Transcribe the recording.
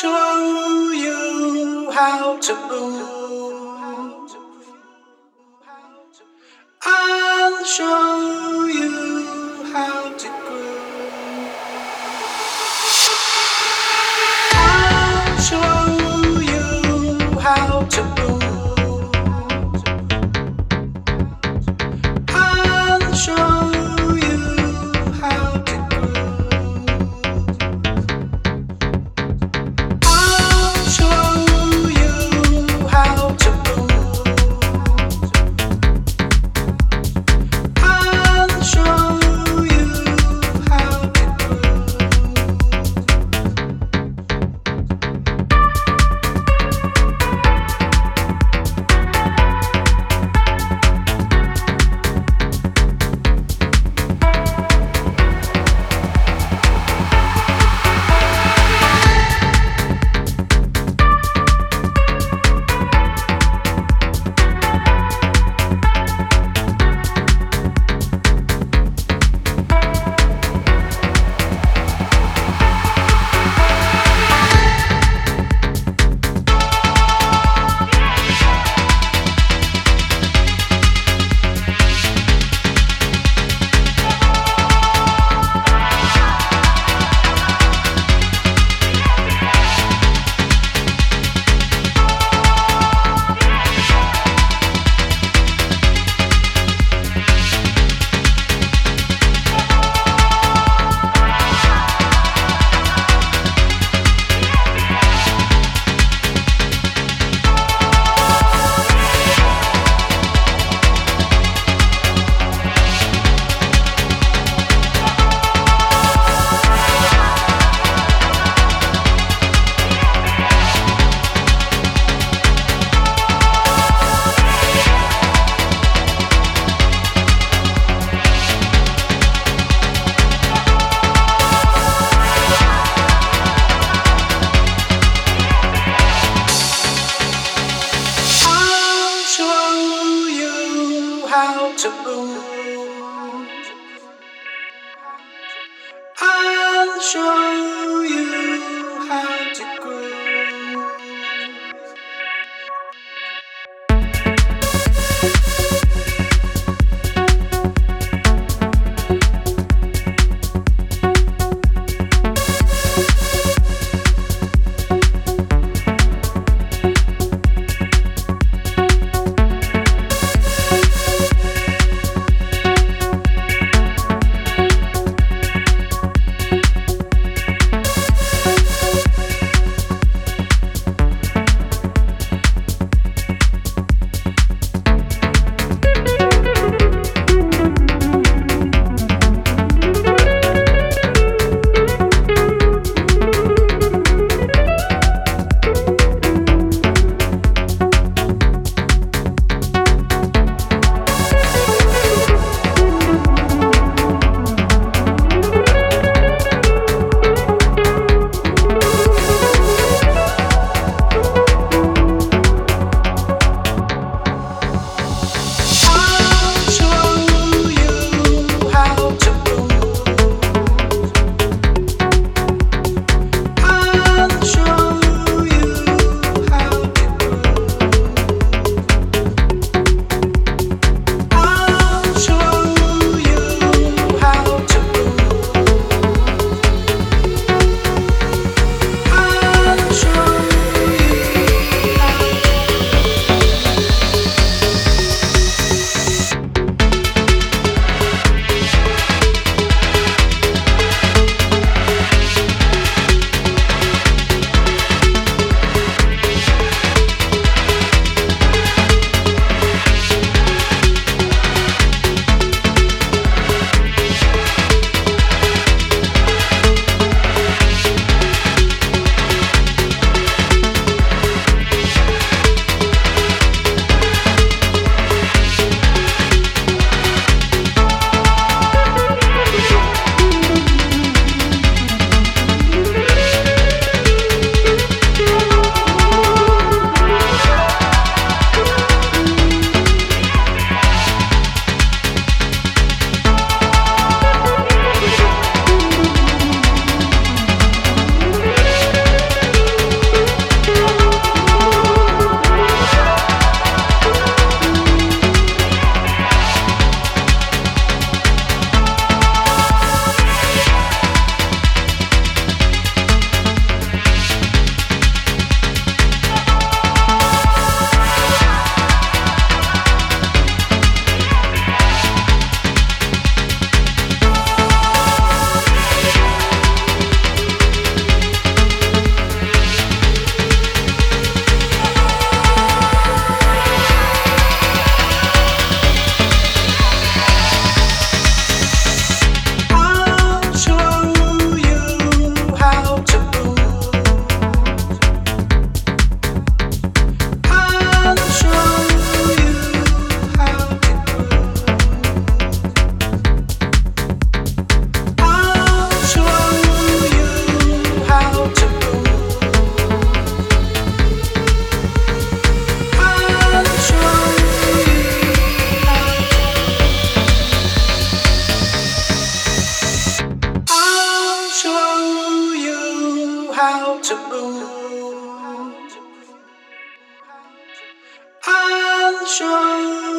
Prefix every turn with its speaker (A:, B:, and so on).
A: show you how to move. I'll show you how to groove. I'll show you how to move. To move. I'll show you to move. I'll show